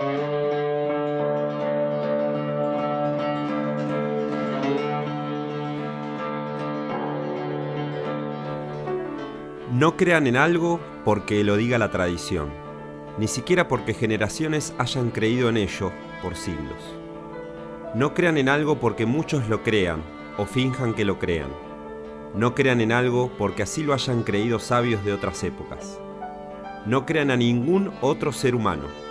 No crean en algo porque lo diga la tradición, ni siquiera porque generaciones hayan creído en ello por siglos. No crean en algo porque muchos lo crean o finjan que lo crean. No crean en algo porque así lo hayan creído sabios de otras épocas. No crean a ningún otro ser humano.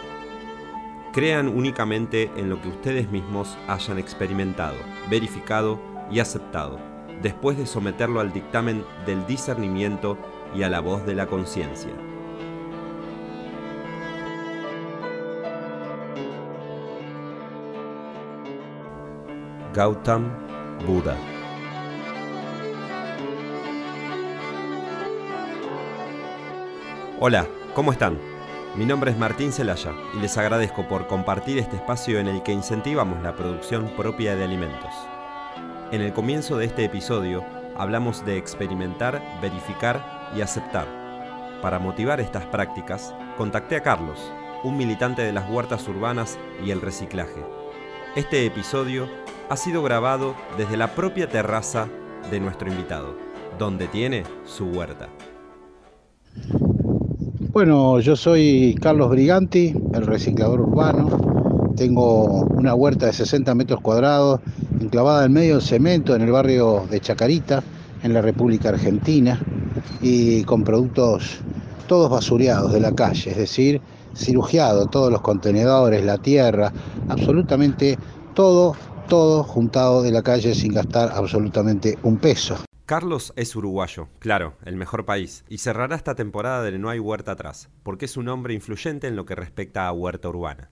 Crean únicamente en lo que ustedes mismos hayan experimentado, verificado y aceptado, después de someterlo al dictamen del discernimiento y a la voz de la conciencia. Gautam Buda Hola, ¿cómo están? Mi nombre es Martín Celaya y les agradezco por compartir este espacio en el que incentivamos la producción propia de alimentos. En el comienzo de este episodio hablamos de experimentar, verificar y aceptar. Para motivar estas prácticas, contacté a Carlos, un militante de las huertas urbanas y el reciclaje. Este episodio ha sido grabado desde la propia terraza de nuestro invitado, donde tiene su huerta. Bueno, yo soy Carlos Briganti, el reciclador urbano. Tengo una huerta de 60 metros cuadrados, enclavada en medio del cemento, en el barrio de Chacarita, en la República Argentina, y con productos todos basureados de la calle, es decir, cirugiado, todos los contenedores, la tierra, absolutamente todo, todo juntado de la calle sin gastar absolutamente un peso. Carlos es uruguayo, claro, el mejor país, y cerrará esta temporada de No hay huerta atrás, porque es un hombre influyente en lo que respecta a huerta urbana.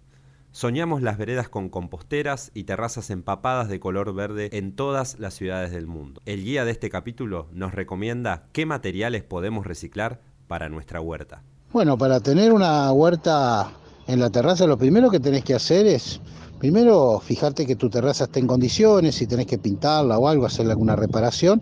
Soñamos las veredas con composteras y terrazas empapadas de color verde en todas las ciudades del mundo. El guía de este capítulo nos recomienda qué materiales podemos reciclar para nuestra huerta. Bueno, para tener una huerta en la terraza, lo primero que tenés que hacer es, primero, fijarte que tu terraza esté en condiciones, si tenés que pintarla o algo, hacerle alguna reparación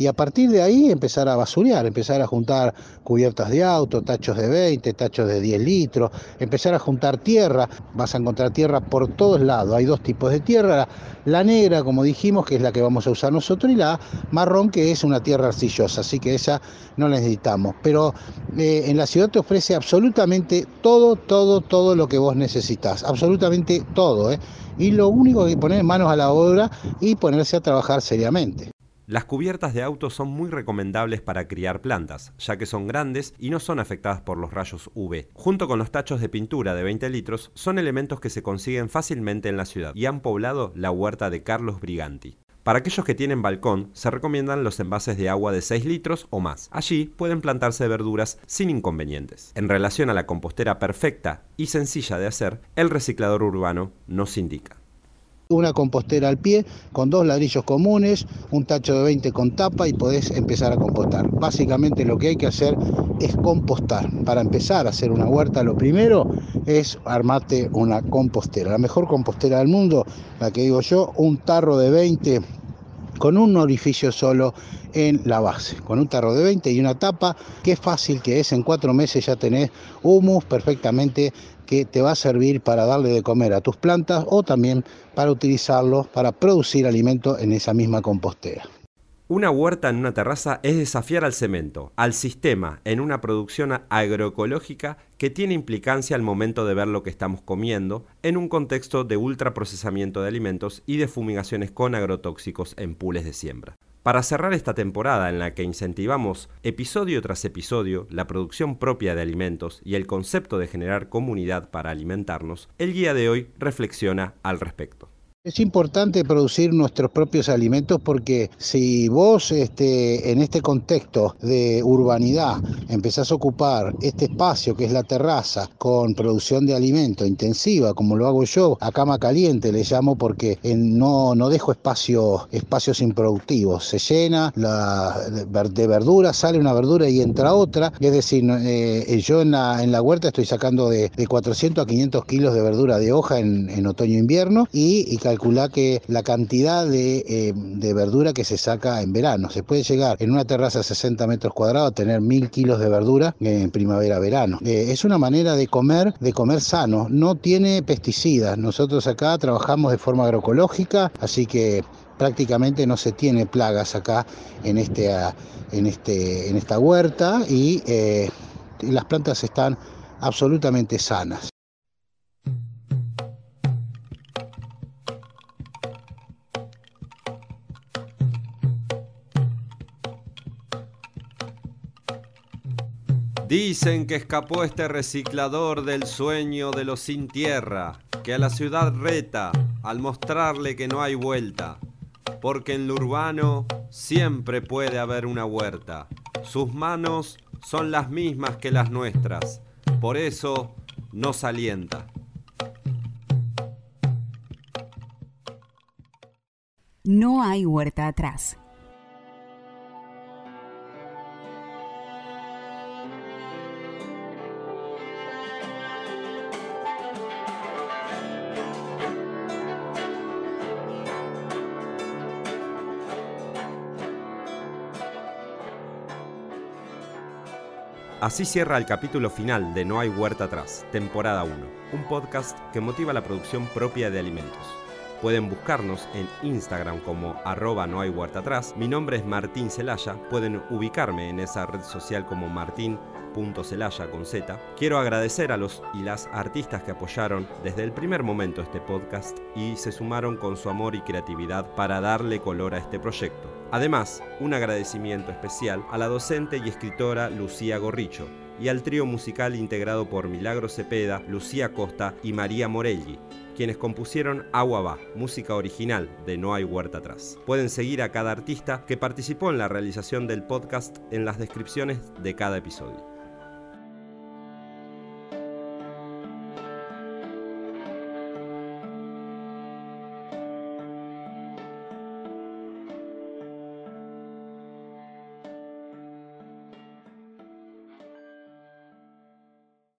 y a partir de ahí empezar a basurear, empezar a juntar cubiertas de auto, tachos de 20, tachos de 10 litros, empezar a juntar tierra, vas a encontrar tierra por todos lados, hay dos tipos de tierra, la negra como dijimos que es la que vamos a usar nosotros y la marrón que es una tierra arcillosa, así que esa no la necesitamos, pero eh, en la ciudad te ofrece absolutamente todo, todo, todo lo que vos necesitas, absolutamente todo, ¿eh? y lo único que poner manos a la obra y ponerse a trabajar seriamente. Las cubiertas de autos son muy recomendables para criar plantas, ya que son grandes y no son afectadas por los rayos UV. Junto con los tachos de pintura de 20 litros, son elementos que se consiguen fácilmente en la ciudad y han poblado la huerta de Carlos Briganti. Para aquellos que tienen balcón, se recomiendan los envases de agua de 6 litros o más. Allí pueden plantarse verduras sin inconvenientes. En relación a la compostera perfecta y sencilla de hacer, el reciclador urbano nos indica una compostera al pie con dos ladrillos comunes, un tacho de 20 con tapa y podés empezar a compostar. Básicamente lo que hay que hacer es compostar. Para empezar a hacer una huerta lo primero es armarte una compostera. La mejor compostera del mundo, la que digo yo, un tarro de 20 con un orificio solo en la base, con un tarro de 20 y una tapa, qué fácil que es, en cuatro meses ya tenés humus perfectamente que te va a servir para darle de comer a tus plantas o también para utilizarlo para producir alimento en esa misma compostera. Una huerta en una terraza es desafiar al cemento, al sistema, en una producción agroecológica que tiene implicancia al momento de ver lo que estamos comiendo, en un contexto de ultraprocesamiento de alimentos y de fumigaciones con agrotóxicos en pules de siembra. Para cerrar esta temporada en la que incentivamos episodio tras episodio la producción propia de alimentos y el concepto de generar comunidad para alimentarnos, el guía de hoy reflexiona al respecto. Es importante producir nuestros propios alimentos porque si vos este, en este contexto de urbanidad empezás a ocupar este espacio que es la terraza con producción de alimento intensiva, como lo hago yo, a cama caliente le llamo porque no, no dejo espacio, espacios improductivos, se llena de verdura, sale una verdura y entra otra, es decir, eh, yo en la, en la huerta estoy sacando de, 400 a 500 kilos de verdura de hoja en, otoño e invierno y, y calcula que la cantidad de, eh, de, verdura que se saca en verano. Se puede llegar en una terraza de 60 metros cuadrados a tener mil kilos de verdura en primavera-verano. Eh, es una manera de comer, de comer sano. No tiene pesticidas. Nosotros acá trabajamos de forma agroecológica, así que prácticamente no se tiene plagas acá en, este, en, este, en esta huerta y eh, las plantas están absolutamente sanas. Dicen que escapó este reciclador del sueño de los sin tierra, que a la ciudad reta al mostrarle que no hay vuelta, porque en lo urbano siempre puede haber una huerta. Sus manos son las mismas que las nuestras, por eso nos alienta. No hay huerta atrás. Así cierra el capítulo final de No hay huerta atrás, temporada 1, un podcast que motiva la producción propia de alimentos. Pueden buscarnos en Instagram como arroba no hay huerta atrás. Mi nombre es Martín Celaya. Pueden ubicarme en esa red social como martín.celaya con Z. Quiero agradecer a los y las artistas que apoyaron desde el primer momento este podcast y se sumaron con su amor y creatividad para darle color a este proyecto. Además, un agradecimiento especial a la docente y escritora Lucía Gorricho y al trío musical integrado por Milagro Cepeda, Lucía Costa y María Morelli, quienes compusieron Agua Va, música original de No hay huerta atrás. Pueden seguir a cada artista que participó en la realización del podcast en las descripciones de cada episodio.